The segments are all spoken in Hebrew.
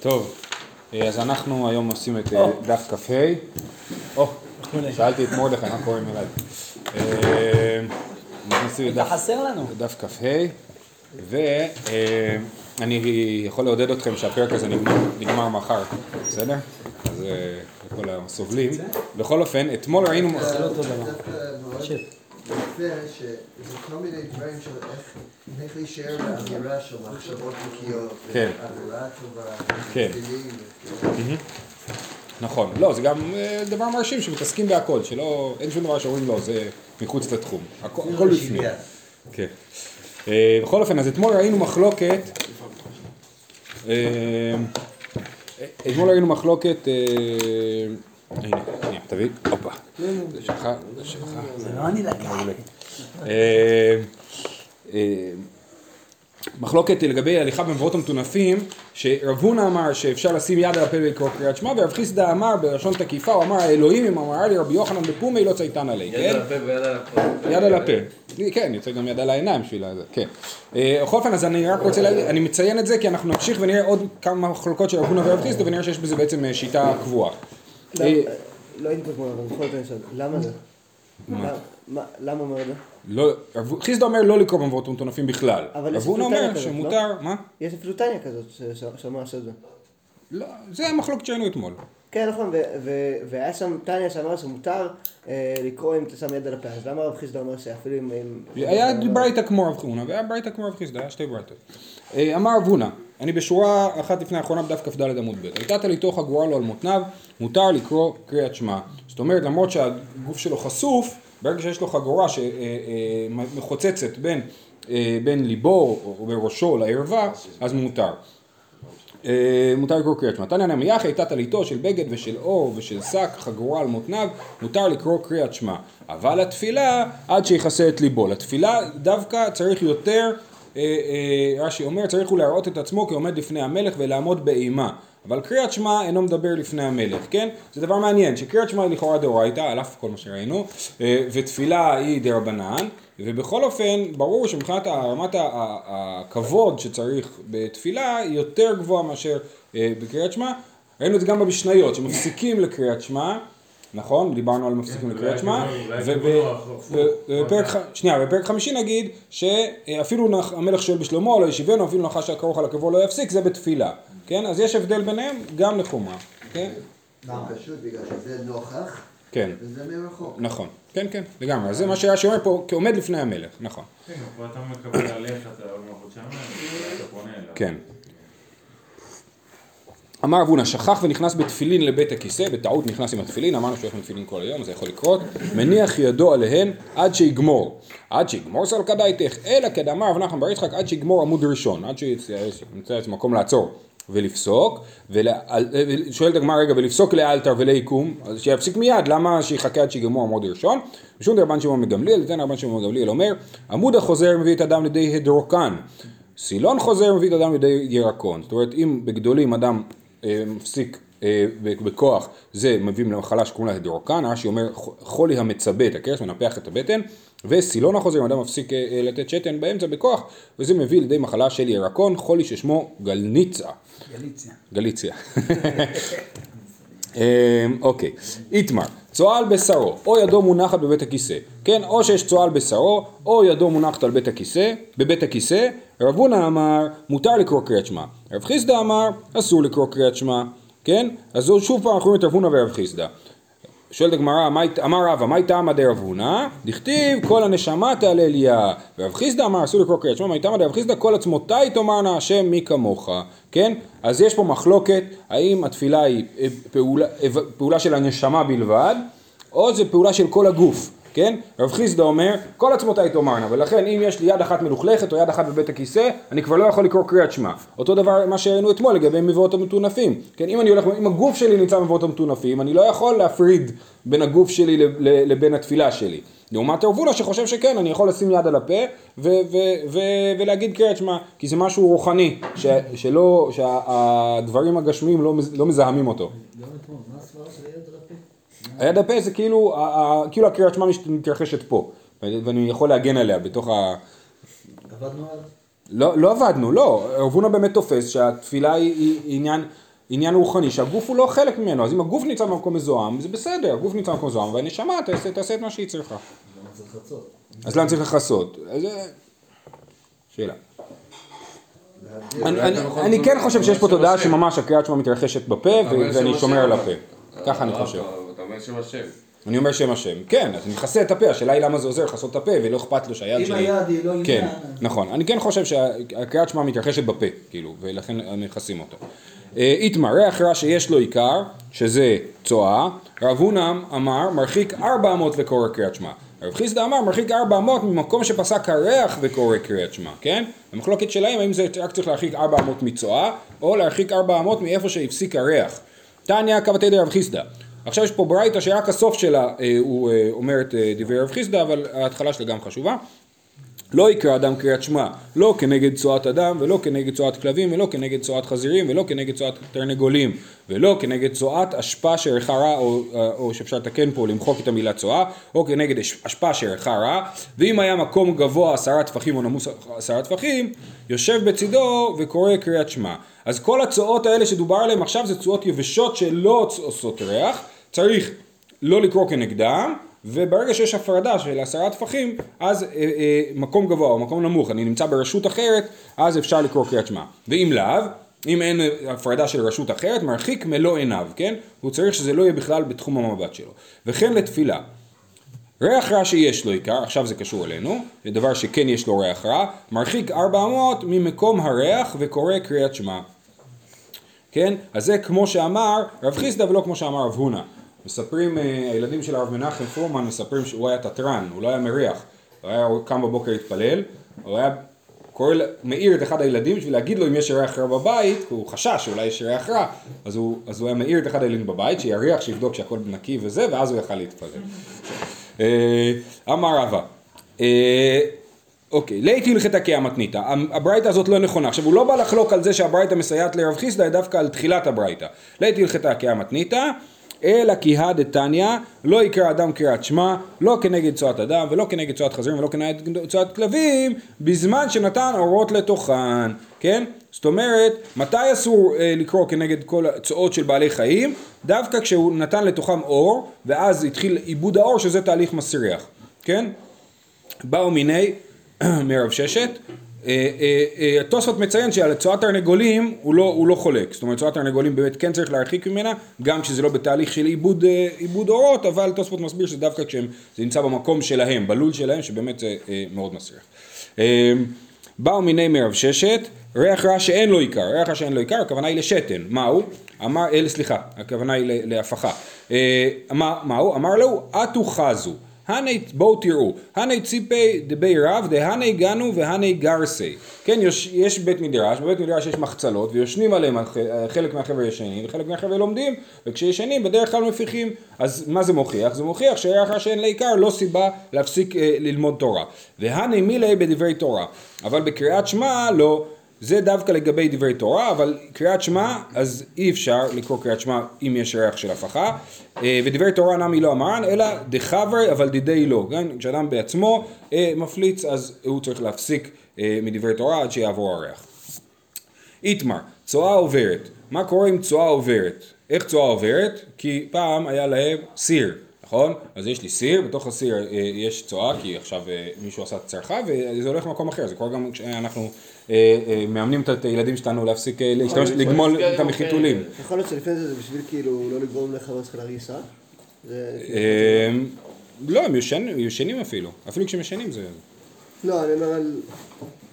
טוב, אה, אז אנחנו היום עושים את אה, דף כ"ה. או, שאלתי את מרדכי מה קורה עם אלעד. אה, אתה דף- חסר לנו. דף כ"ה, ואני יכול לעודד אתכם שהפרק הזה נגמר, מחר, בסדר? אז לכל הסובלים. בכל אופן, אתמול ראינו... יפה שזה כל מיני דברים של איך, איך להישאר באווירה של מחשבות נקיות, כן. אווירה טובה, כן. נכון, לא, זה גם אה, דבר מרשים שמתעסקים בהכל, שלא, אין שום דבר שאומרים לא, זה מחוץ לתחום, הכל הכל בפנים. כן. אה, בכל אופן, אז אתמול ראינו מחלוקת, אה, אתמול ראינו מחלוקת, הנה, הנה, תביא, הופה, זה שלך, זה שלך. זה לא אני לקחתי. אה, אה, מחלוקת לגבי הליכה במבואות המטונפים, שרב הונא אמר שאפשר לשים יד על הפה ולקרוא קריאת שמע, ורב חיסדא אמר בלשון תקיפה, הוא אמר האלוהים אם אמרה לי רבי יוחנן בפומי לא צייתן עלי, יד כן? על הפה ויד על הפה. יד על הפה. כן, יוצא גם יד על העיניים בשביל זה, כן. אה, בכל אופן, אז אני רק רוצה להגיד, אני מציין את זה כי אנחנו נמשיך ונראה עוד כמה מחלוקות של רב הונא ורב חיסדא ונראה שיש בזה בעצם שיטה קבועה. למה- אה, לא הייתי פה אתמול, אבל בכל זאת אני שואל, למה זה? למה- מה- למה אומר את זה? לא, חיסדא אומר לא לקרוא במבואות המטונפים בכלל. אבל יש אפילו אומר שמותר, מה? יש אפילו טניה כזאת ש- ש- שאמרה שזה. לא, זה המחלוקת שראינו אתמול. כן, נכון, והיה שם טניה שאמר שמותר אה, לקרוא אם אתה שם יד על הפה, אז למה רב חיסדא אומר שאפילו אם... היה ברייתא כמו רב חונא והיה ברייתא כמו רב חיסדא, היה שתי ברייתות. אה, אמר רב הונא, אני בשורה אחת לפני האחרונה בדף כ"ד עמוד ב', הייתה טליתו חגורה לו על מותניו, מותר לקרוא קריאת שמע. זאת אומרת, למרות שהגוף שלו חשוף, ברגע שיש לו חגורה שמחוצצת בין, אה, בין ליבו או בראשו לערווה, אז מותר. אה, מותר לקרוא קריאת שמע. תניא נמי יחי הייתה טליתו של בגד ושל אור ושל שק חגורה על מותניו, מותר לקרוא קריאת שמע. אבל לתפילה עד שיכסה את ליבו. לתפילה דווקא צריך יותר, אה, אה, רש"י אומר, צריך הוא להראות את עצמו כעומד לפני המלך ולעמוד באימה. אבל קריאת שמע אינו מדבר לפני המלך, כן? זה דבר מעניין, שקריאת שמע היא לכאורה דאורייתא, על אף כל מה שראינו, אה, ותפילה היא דרבנן, ובכל אופן, ברור שמבחינת רמת הכבוד שצריך בתפילה היא יותר גבוהה מאשר אה, בקריאת שמע. ראינו את זה גם במשניות, שמפסיקים לקריאת שמע, נכון? דיברנו על מפסיקים לקריאת שמע. ובפרק ח- שנייה, בפרק חמישי נגיד, שאפילו נח- המלך שואל בשלמה, לא ישיבנו, אפילו נחש הקרוב על הקבוע לא יפסיק, זה בתפילה. כן? אז יש הבדל ביניהם גם לחומרה. כן? פשוט בגלל שזה נוכח, כן. וזה מרחוק. נכון. כן, כן, לגמרי. אז זה מה שרש"י אומר פה, כעומד לפני המלך, נכון. כן, פה אתה מקבל עליך את המלכות שם, אתה פונה אליו. כן. אמר רב הונא, שכח ונכנס בתפילין לבית הכיסא, בטעות נכנס עם התפילין, אמרנו שהוא הולך עם תפילין כל היום, זה יכול לקרות, מניח ידו עליהן עד שיגמור. עד שיגמור סלקא דייתך, אלא כדאמר רב נחמן בר יצחק, עד שיגמור עמוד ראשון, עד שימצא איזה מקום לעצור ולפסוק, ושואלת הגמרא רגע, ולפסוק לאלתר ולעיקום, אז שיפסיק מיד, למה שיחכה עד שיגמור עמוד ראשון? ושום דרבן שמעון מגמליאל, תן רבן שמעון מגמליאל אומר, עמוד החוזר מביא את האדם לידי הדרוקן, סילון חוזר מביא את האדם לידי ירקון. זאת אומרת, אם בגדולים אדם אה, מפסיק אה, בכוח, זה מביא למחלה שקוראים לה הדרוקן, רש"י אומר חולי את הכרס, מנפח את הבטן, וסילון החוזר, אם אדם מפסיק אה, אה, לתת שתן באמצע בכוח, וזה מביא לידי מחלה של ירקון, חולי ששמו גלניצה. גליציה. גליציה. אוקיי, איתמר, צועל בשרו, או ידו מונחת בבית הכיסא, כן, או שיש צועל בשרו, או ידו מונחת על בית הכיסא, בבית הכיסא, רב הונא אמר, מותר לקרוא קריאת שמע, רב חיסדא אמר, אסור לקרוא קריאת שמע, כן, אז שוב פעם אנחנו רואים את רב הונא ורב חיסדא. שואלת הגמרא, "מה אמר רבא, מהי טעמא דרב הונא? דכתיב כל הנשמה תהלליה. ורב חיסדא אמר, אסור לקרוא קריאת שמע, מהי טעמא דרב חיסדא? כל עצמותיי תאמרנה השם מי כמוך. כן? אז יש פה מחלוקת, האם התפילה היא אה, פעולה, אה, פעולה של הנשמה בלבד, או זה פעולה של כל הגוף. כן? רב חיסדא אומר, כל עצמותיי תאמרנה, ולכן אם יש לי יד אחת מלוכלכת או יד אחת בבית הכיסא, אני כבר לא יכול לקרוא קריאת שמע. אותו דבר מה שראינו אתמול לגבי מבואות המטונפים. כן, אם אני הולך, אם הגוף שלי נמצא במבואות המטונפים, אני לא יכול להפריד בין הגוף שלי לבין התפילה שלי. לעומת רב הונא שחושב שכן, אני יכול לשים יד על הפה ו- ו- ו- ולהגיד קריאת שמע, כי זה משהו רוחני, ש- שלא, שהדברים הגשמיים לא, לא מזהמים אותו. היד הפה זה כאילו, ה- ה- כאילו הקריאת שמע מתרחשת פה, ואני יכול להגן עליה בתוך ה... עבדנו על... לא, לא עבדנו, לא. רב הונא באמת תופס שהתפילה היא, עניין עניין רוחני שהגוף הוא לא חלק ממנו, אז אם הגוף נמצא במקום מזוהם זה בסדר, הגוף נמצא במקום מזוהם והנשמה תעשה, תעשה את מה שהיא צריכה. אז למה צריך לכסות? אז זה- שאלה. אני- כן חושב שיש פה תודעה. שממש הקריאת שמע מתרחשת בפה ואני שומר על הפה. ככה אני לא, חושב. שם השם. אני אומר שם השם. כן, אז אני מכסה את הפה, השאלה היא למה זה עוזר לכסות את הפה ולא אכפת לו שהיד אם שלי... היד היא לא עניין, כן, נכון. אני כן חושב שהקריאת שמע מתרחשת בפה, כאילו, ולכן מכסים אותו. אה, איתמר, ריח רע שיש לו עיקר, שזה צואה, רב הונם אמר מרחיק ארבע אמות וקורא קריאת שמע. רב חיסדא אמר מרחיק ארבע אמות ממקום שפסק הריח וקורא קריאת שמע, כן? המחלוקת שלהם האם זה רק צריך להרחיק ארבע אמות מצואה, או להרחיק ארבע אמות מאיפה שהפסיק הריח. תניא קבתי דרב חיסדא. עכשיו יש פה ברייתא שרק הסוף שלה אה, הוא אה, אומר את אה, דברי רב חיסדא, אבל ההתחלה שלה גם חשובה. לא יקרא אדם קריאת שמע, לא כנגד צואת אדם, ולא כנגד צואת כלבים, ולא כנגד צואת חזירים, ולא כנגד צואת תרנגולים, ולא כנגד צואת אשפה שערכה רע, או, או שאפשר לתקן פה, למחוק את המילה צואה, או כנגד אש- אשפה שערכה רע, ואם היה מקום גבוה עשרה טפחים או נמוס עשרה טפחים, יושב בצידו וקורא קריאת שמע. אז כל הצואות האלה שדובר עליהן עכשיו זה צואות יבשות שלא עושות ריח, צריך לא לקרוא כנגדם, וברגע שיש הפרדה של עשרה טפחים, אז אה, אה, מקום גבוה או מקום נמוך, אני נמצא ברשות אחרת, אז אפשר לקרוא קריאת שמע. ואם לאו, אם אין הפרדה של רשות אחרת, מרחיק מלוא עיניו, כן? הוא צריך שזה לא יהיה בכלל בתחום המבט שלו. וכן לתפילה. ריח רע שיש לו עיקר, עכשיו זה קשור אלינו, זה דבר שכן יש לו ריח רע, מרחיק ארבע אמות ממקום הריח וקורא קריאת שמע. כן? אז זה כמו שאמר רב חיסדא ולא כמו שאמר רב הונא. מספרים, אה, הילדים של הרב מנחם פרומן מספרים שהוא היה תתרן, הוא לא היה מריח. הוא היה קם בבוקר להתפלל, הוא היה קורא, מעיר את אחד הילדים בשביל להגיד לו אם יש ריח רע בבית, הוא חשש שאולי יש ריח רע, אז הוא, אז הוא היה מעיר את אחד הילדים בבית, שיריח, שיבדוק שהכל נקי וזה, ואז הוא יכל להתפלל. אה, אמר רבא, אה, אוקיי, לית הלכתה כהמתניתא, הברייתא הזאת לא נכונה. עכשיו הוא לא בא לחלוק על זה שהברייתא מסייעת לרב חיסדא, דווקא על תחילת הברייתא. לית הלכתה כהמתניתא, אלא כי הא דתניא, לא יקרא אדם קריאת שמע, לא כנגד צואת אדם, ולא כנגד צואת חזירים, ולא כנגד צואת כלבים, בזמן שנתן אורות לתוכן, כן? זאת אומרת, מתי אסור אה, לקרוא כנגד כל הצואות של בעלי חיים? דווקא כשהוא נתן לתוכם אור, ואז התחיל עיבוד האור, שזה תהליך מסריח, כן? באו מיני מרב ששת. אה, אה, אה, התוספות מציין שעל צואת תרנגולים הוא לא, הוא לא חולק, זאת אומרת צואת תרנגולים באמת כן צריך להרחיק ממנה, גם כשזה לא בתהליך של עיבוד, עיבוד אורות, אבל תוספות מסביר שזה דווקא כשזה נמצא במקום שלהם, בלול שלהם, שבאמת זה מאוד מסריח. באו מיני מרב ששת, ריח רע שאין לו עיקר, ריח רע שאין לו עיקר, הכוונה היא לשתן, מהו? אמר, אה, סליחה, הכוונה היא להפכה. מה, מהו? אמר לו, אטו חזו. הני, בואו תראו, הני ציפי דבי רב דהני גנו והני גרסי. כן, יש, יש בית מדרש, בבית מדרש יש מחצלות ויושנים עליהם, חלק מהחבר'ה ישנים וחלק מהחבר'ה לומדים, וכשישנים בדרך כלל מפיחים. אז מה זה מוכיח? זה מוכיח רע שאין לעיקר לא סיבה להפסיק אה, ללמוד תורה. והני מילי בדברי תורה. אבל בקריאת שמע לא. זה דווקא לגבי דברי תורה, אבל קריאת שמע, אז אי אפשר לקרוא קריאת שמע אם יש ריח של הפכה. אה, ודברי תורה נמי לא אמרן, אלא דחברי אבל דידי לא. כן? כשאדם בעצמו אה, מפליץ, אז הוא צריך להפסיק אה, מדברי תורה עד שיעבור הריח. איתמר, צואה עוברת. מה קורה אם צואה עוברת? איך צואה עוברת? כי פעם היה להם סיר, נכון? אז יש לי סיר, בתוך הסיר אה, יש צואה, כי עכשיו אה, מישהו עשה צרחה, וזה הולך למקום אחר. זה קורה גם כשאנחנו אה, מאמנים את הילדים שלנו להפסיק להשתמש, לגמול את המחיתולים. יכול להיות שלפני זה זה בשביל כאילו לא לגרום להרגיש רע? זה- אה, לא, הם ישנים, ישנים אפילו. אפילו כשהם ישנים זה... לא, אני אומר על...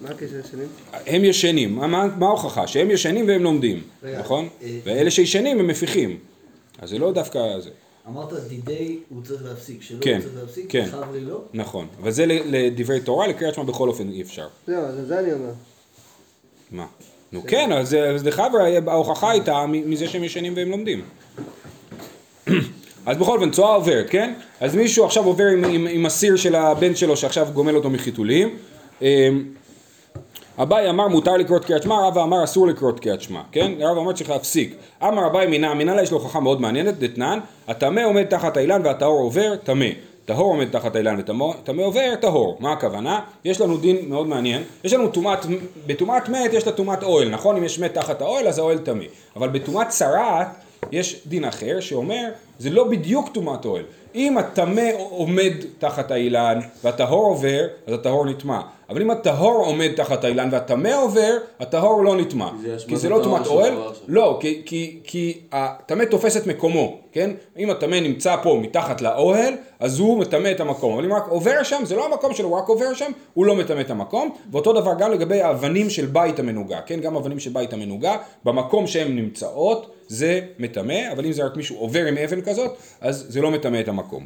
מה הקשר לשנים? הם ישנים, מה- ההוכחה? שהם ישנים והם לומדים, נכון? ואלה שישנים הם מפיחים. אז זה לא דווקא זה. אמרת דידי הוא צריך להפסיק, שלא כן, הוא צריך להפסיק, כן. חברי לא. נכון, אבל זה ל- לדברי תורה, לקריאת שמע בכל אופן אי אפשר. זהו, אז זה אני אומר. מה? נו כן, אז לחבר'ה ההוכחה הייתה מ- מזה שהם ישנים והם לומדים. אז בכל אופן, צואה עוברת, כן? אז מישהו עכשיו עובר עם, עם, עם הסיר של הבן שלו שעכשיו גומל אותו מחיתולים. אביי אמר מותר לקרוא קריאת שמע, רבא אמר אסור לקרוא קריאת שמע, כן? רבא אמר צריך להפסיק. אמר אביי מינא, מינא לה יש לו הוכחה מאוד מעניינת, דתנן, הטמא עומד תחת האילן והטהור עובר, טמא. טהור עומד תחת האילן וטמא עובר, טהור. מה הכוונה? יש לנו דין מאוד מעניין. יש לנו טומאת, בטומאת מת יש לה טומאת אוהל, נכון? אם יש מת תחת האוהל אז האוהל טמא. אבל בטומאת צרעת יש דין אחר שאומר, זה לא בדיוק טומאת אוהל. אם הטמא עומד תחת האילן והטהור עובר, אז הטהור נטמע. אבל אם הטהור עומד תחת האילן והטמא עובר, הטהור לא נטמע. כי זה לא טומאת אוהל. לא, כי, כי, כי הטמא תופס את מקומו, כן? אם הטמא נמצא פה מתחת לאוהל, אז הוא מטמא את המקום. אבל אם רק עובר שם, זה לא המקום שלו, הוא רק עובר שם, הוא לא מטמא את המקום. ואותו דבר גם לגבי האבנים של בית המנוגה, כן? גם אבנים של בית המנוגה, במקום שהן נמצאות, זה מטמא, אבל אם זה רק מישהו עובר עם אבן כזאת, אז זה לא מטמא את המקום.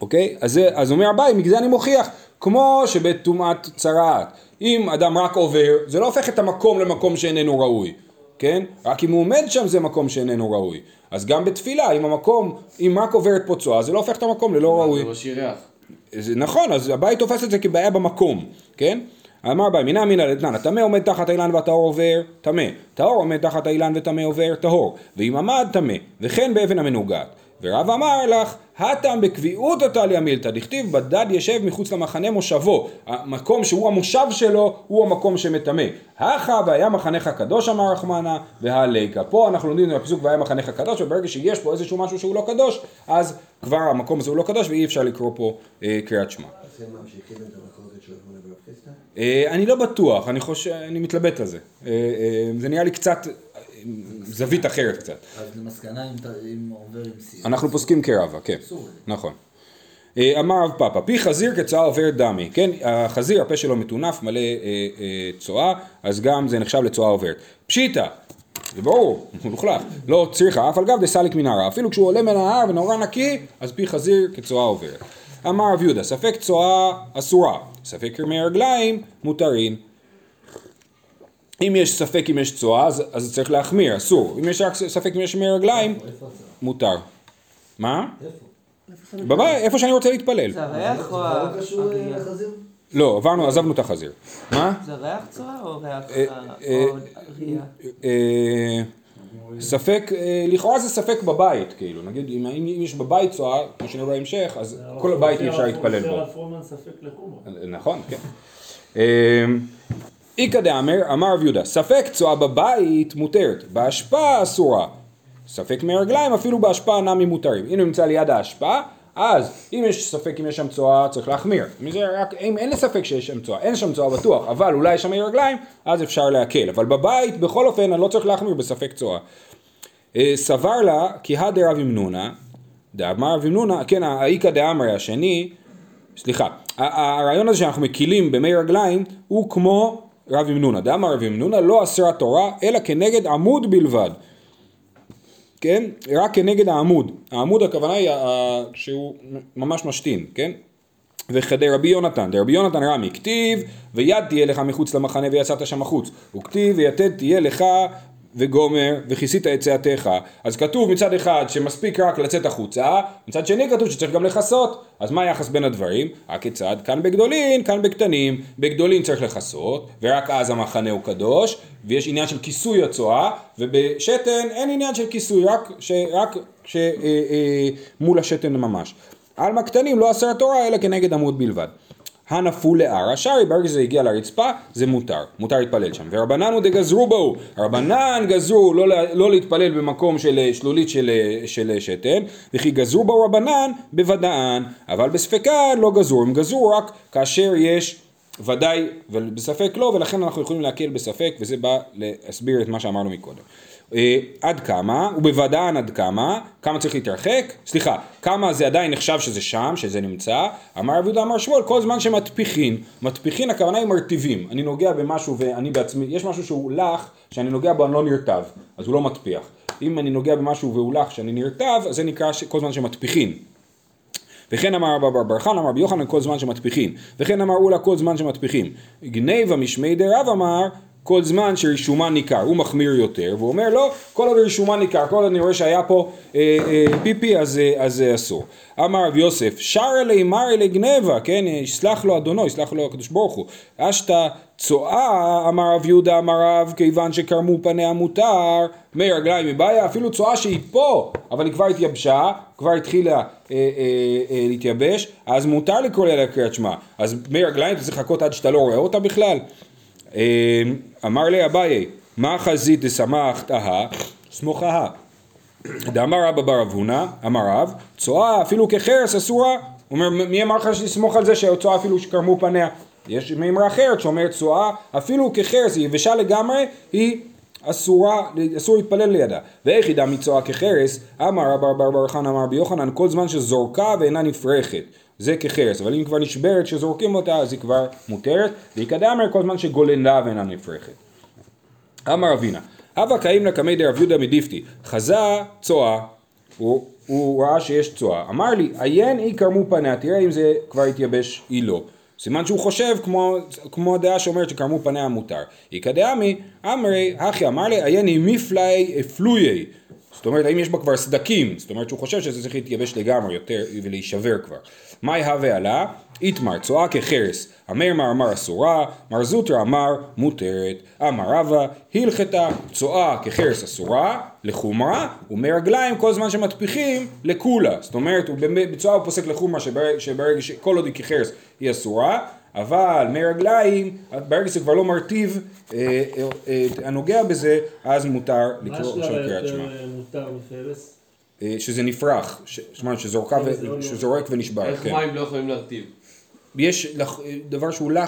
אוקיי? אז, זה, אז אומר אביי, מזה אני מוכיח, כמו שבטומאת צרעת, אם אדם רק עובר, זה לא הופך את המקום למקום שאיננו ראוי, כן? רק אם הוא עומד שם זה מקום שאיננו ראוי. אז גם בתפילה, אם המקום, אם רק עוברת פה צואה, זה לא הופך את המקום ללא ראוי. זה נכון, אז הבית תופס את זה כבעיה במקום, כן? אמר בה, מינא אמינא לתנן, הטמא עומד תחת האילן והטהור עובר, טמא. טהור עומד תחת האילן וטמא עובר, טהור. ואם עמד, טמא. וכן באבן המנוגעת. ורב אמר לך, הטעם בקביעות התליא מילתא, דכתיב בדד ישב מחוץ למחנה מושבו. המקום שהוא המושב שלו, הוא המקום שמטמא. הכה והיה מחנך קדוש אמר רחמנא, והליקה. פה אנחנו לומדים בפסוק והיה מחנך קדוש, וברגע שיש פה איזשהו משהו שהוא לא קדוש, אז כבר המקום הזה הוא לא קדוש ואי אפשר לקרוא פה אה, קריאת שמע. אז הם ממשיכים את המחלוקת של? אה, אני לא בטוח, אני חושב, אני מתלבט על זה. אה, אה, זה נראה לי קצת, זווית אחרת קצת. אז למסקנה אם עובר עם סיר. אנחנו פוסקים כרבה, כן, אסור. נכון. אה, אמר רב פאפא, פי חזיר כצואה עובר דמי, כן, החזיר הפה שלו מטונף, מלא אה, אה, צואה, אז גם זה נחשב לצואה עוברת. פשיטא, זה ברור, הוא מלוכלך, לא צריכה, אף על גב דסליק מנהרה, אפילו כשהוא עולה מן ההר ונורא נקי, אז פי חזיר כצואה עוברת. אמר רב יהודה, ספק צואה אסורה, ספק קרמי רגליים מותרין. אם יש ספק אם יש צואה, אז, אז צריך להחמיר, אסור. אם יש רק ספק אם יש מי רגליים? מותר. מה? איפה? בבית, איפה שאני רוצה להתפלל. זה הריח או לא עברנו, עזבנו את החזיר. מה? זה ריח צואה או ריח אה, אה, אה, או ראייה? אה, ספק, לכאורה זה ספק בבית, כאילו, נגיד, אם, יש בבית צואה, כמו שנראה בהמשך, אז כל הבית אי אפשר להתפלל בו. הרב פרומן ספק לחומרה. נכון, כן. איכא דאמר, אמר רב יהודה, ספק צואה בבית מותרת, בהשפעה אסורה. ספק מרגליים, אפילו בהשפעה נמי מותרים. אם נמצא ליד ההשפעה, אז אם יש ספק אם יש שם צואה, צריך להחמיר. אם, זה רק, אם אין ספק שיש שם צואה, אין שם צואה בטוח, אבל אולי יש שם רגליים, אז אפשר להקל. אבל בבית, בכל אופן, אני לא צריך להחמיר בספק צואה. אה, סבר לה כי הא דרב ימנונה, דאמר רב ימנונה, כן, האיכא דאמרי השני, סליחה, הרעיון הזה שאנחנו מקילים במי רגליים הוא כמו רב ימנונה. דאמר רב ימנונה לא אסרה תורה אלא כנגד עמוד בלבד. כן? רק כנגד העמוד. העמוד הכוונה היא שהוא ממש משתין, כן? וכדרבי יונתן, דרבי יונתן רמי, כתיב ויד תהיה לך מחוץ למחנה ויצאת שם החוץ, וכתיב ויתד תהיה לך וגומר וכיסית את צאתך. אז כתוב מצד אחד שמספיק רק לצאת החוצה, מצד שני כתוב שצריך גם לכסות. אז מה היחס בין הדברים? הכיצד? כאן בגדולין, כאן בקטנים. בגדולין צריך לכסות, ורק אז המחנה הוא קדוש, ויש עניין של כיסוי הצואה, ובשתן אין עניין של כיסוי, רק, ש, רק ש, אה, אה, מול השתן ממש. עלמא קטנים לא אסר התורה אלא כנגד עמוד בלבד. הנפול לערא שרי, ברגע שזה הגיע לרצפה, זה מותר, מותר להתפלל שם. ורבנן הוא דגזרו בהו, רבנן גזרו לא, לא להתפלל במקום של אה, שלולית של, אה, של אה, שתן, וכי גזרו בהו רבנן בוודאן, אבל בספקן לא גזרו, הם גזרו רק כאשר יש ודאי, ובספק לא, ולכן אנחנו יכולים להקל בספק, וזה בא להסביר את מה שאמרנו מקודם. אה, עד כמה, ובוודאן עד כמה, כמה צריך להתרחק, סליחה, כמה זה עדיין נחשב שזה שם, שזה נמצא, אמר רב יהודה אמר שמואל, כל זמן שמטפיחין, מטפיחין הכוונה היא מרטיבים, אני נוגע במשהו ואני בעצמי, יש משהו שהוא לח, שאני נוגע בו אני לא נרטב, אז הוא לא מטפיח, אם אני נוגע במשהו והוא לח שאני נרטב, אז זה נקרא ש- כל זמן שמטפיחין. וכן אמר רבא בר בר חנא, אמר רבי יוחנן כל זמן שמטפיחין, וכן אמר אולה כל זמן שמטפיחין. גניבה משמי דרב אמר, כל זמן שרישומן ניכר, הוא מחמיר יותר, והוא אומר לא, כל עוד רישומן ניכר, כל עוד אני רואה שהיה פה אה, אה, פיפי אז, אה, אז זה אסור. אמר רב יוסף, שר אלי מר אלי גנבה, כן, יסלח לו אדונו, יסלח לו הקדוש ברוך הוא. אשתא צואה, אמר רב יהודה, אמר רב, כיוון שקרמו פניה מותר, מי רגליים מבעיה, אפילו צואה שהיא פה, אבל היא כבר התייבשה, כבר התחילה אה, אה, אה, להתייבש, אז מותר לקרוא לה לקריאת שמע. אז מי רגליים אתה צריך לחכות עד שאתה לא רואה אותה בכלל? אה, אמר לי אביי, מה חזית דשמח תהה? סמוכה. דאמר רבא בר אב הונא, אמר רב, צואה אפילו כחרס אסורה. הוא אומר, מי אמר לך שתסמוך על זה שהצואה אפילו שקרמו פניה? יש מימרה אחרת שאומרת צואה אפילו כחרס, היא יבשה לגמרי, היא אסורה, אסור להתפלל לידה. ואיך ידע מצואה כחרס? אמר רבא בר בר חנא אמר רבי יוחנן, כל זמן שזורקה ואינה נפרחת. זה כחרס, אבל אם כבר נשברת שזורקים אותה אז היא כבר מותרת, והיא כדאמר כל זמן שגוללה ואינה נפרחת. אמר אבינה, הווה קאים לקמי דרב יהודה מדיפתי, חזה צואה, הוא, הוא ראה שיש צואה, אמר לי, עיין אי קרמו פניה, תראה אם זה כבר התייבש אי לא. סימן שהוא חושב כמו, כמו הדעה שאומרת שקרמו פניה מותר. איכא דאמי, אמרי, הכי אמר לי, עיין אי מפלאי אפלויי. זאת אומרת, האם יש בה כבר סדקים? זאת אומרת שהוא חושב שזה צריך להתייבש לגמרי יותר ולהישבר כבר. מאי הווה עלה? איתמר, צואה כחרס. אמר מר אמר אסורה, מר זוטרא אמר מותרת. אמר רבא, הלכתה צואה כחרס אסורה, לחומרה, ומרגליים כל זמן שמטפיחים, לקולה. זאת אומרת, בצואה הוא פוסק לחומרה שברגע, שברגע שכל עוד היא כחרס היא אסורה, אבל מרגליים, ברגע שזה כבר לא מרטיב אה, אה, אה, הנוגע בזה, אז מותר מה לקרוא השלב שם קריאת שמע. היותר מותר מחרס? אה, שזה נפרח, זה לא- שזורק ונשבר, איך כן. מים לא יכולים להרטיב? יש לח- דבר שהוא לח